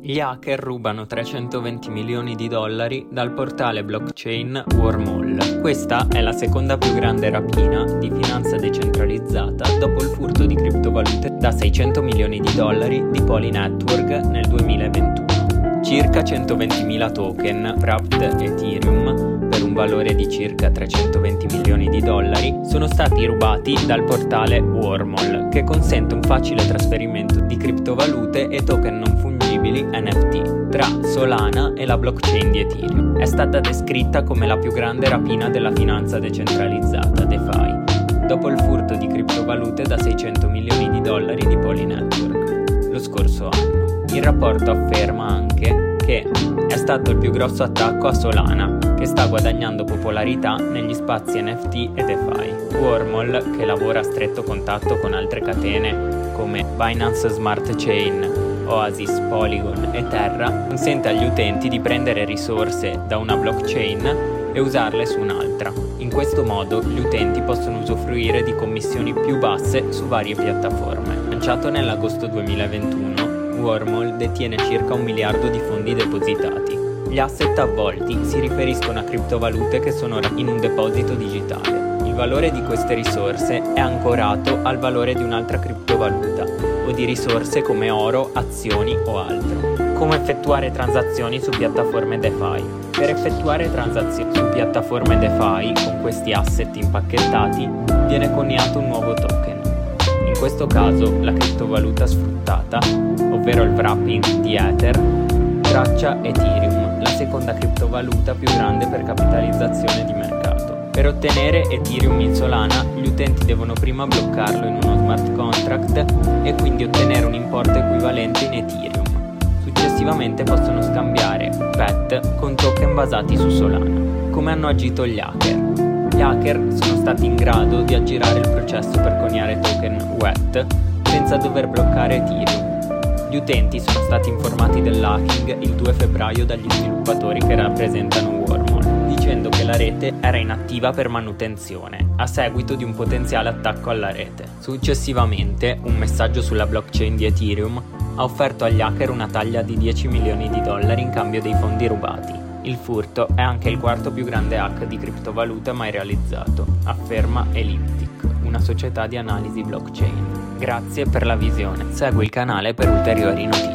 Gli hacker rubano 320 milioni di dollari dal portale blockchain Wormhole. Questa è la seconda più grande rapina di finanza decentralizzata dopo il furto di criptovalute da 600 milioni di dollari di Poly Network nel 2021. Circa 120.000 token wrapped Ethereum per un valore di circa 320 milioni di dollari sono stati rubati dal portale Wormhole, che consente un facile trasferimento di criptovalute e token non fungibili NFT tra Solana e la blockchain di Ethereum. È stata descritta come la più grande rapina della finanza decentralizzata, DeFi, dopo il furto di criptovalute da 600 milioni di dollari di Poly Network lo scorso anno. Il rapporto afferma anche che è stato il più grosso attacco a Solana, che sta guadagnando popolarità negli spazi NFT e DeFi. Wormhole, che lavora a stretto contatto con altre catene come Binance Smart Chain, Oasis, Polygon e Terra, consente agli utenti di prendere risorse da una blockchain e usarle su un'altra. In questo modo gli utenti possono usufruire di commissioni più basse su varie piattaforme. Lanciato nell'agosto 2021, Wormhole detiene circa un miliardo di fondi depositati. Gli asset avvolti si riferiscono a criptovalute che sono in un deposito digitale. Valore di queste risorse è ancorato al valore di un'altra criptovaluta o di risorse come oro, azioni o altro. Come effettuare transazioni su piattaforme DeFi? Per effettuare transazioni su piattaforme DeFi con questi asset impacchettati viene coniato un nuovo token. In questo caso la criptovaluta sfruttata, ovvero il wrapping di Ether, traccia Ethereum, la seconda criptovaluta più grande per capitalizzazione di mercato. Per ottenere Ethereum in Solana, gli utenti devono prima bloccarlo in uno smart contract e quindi ottenere un importo equivalente in Ethereum. Successivamente possono scambiare PET con token basati su Solana. Come hanno agito gli hacker? Gli hacker sono stati in grado di aggirare il processo per coniare token WET senza dover bloccare Ethereum gli utenti sono stati informati dell'hacking il 2 febbraio dagli sviluppatori che rappresentano dicendo che la rete era inattiva per manutenzione, a seguito di un potenziale attacco alla rete. Successivamente, un messaggio sulla blockchain di Ethereum ha offerto agli hacker una taglia di 10 milioni di dollari in cambio dei fondi rubati. Il furto è anche il quarto più grande hack di criptovaluta mai realizzato, afferma Elliptic, una società di analisi blockchain. Grazie per la visione. Segui il canale per ulteriori notizie.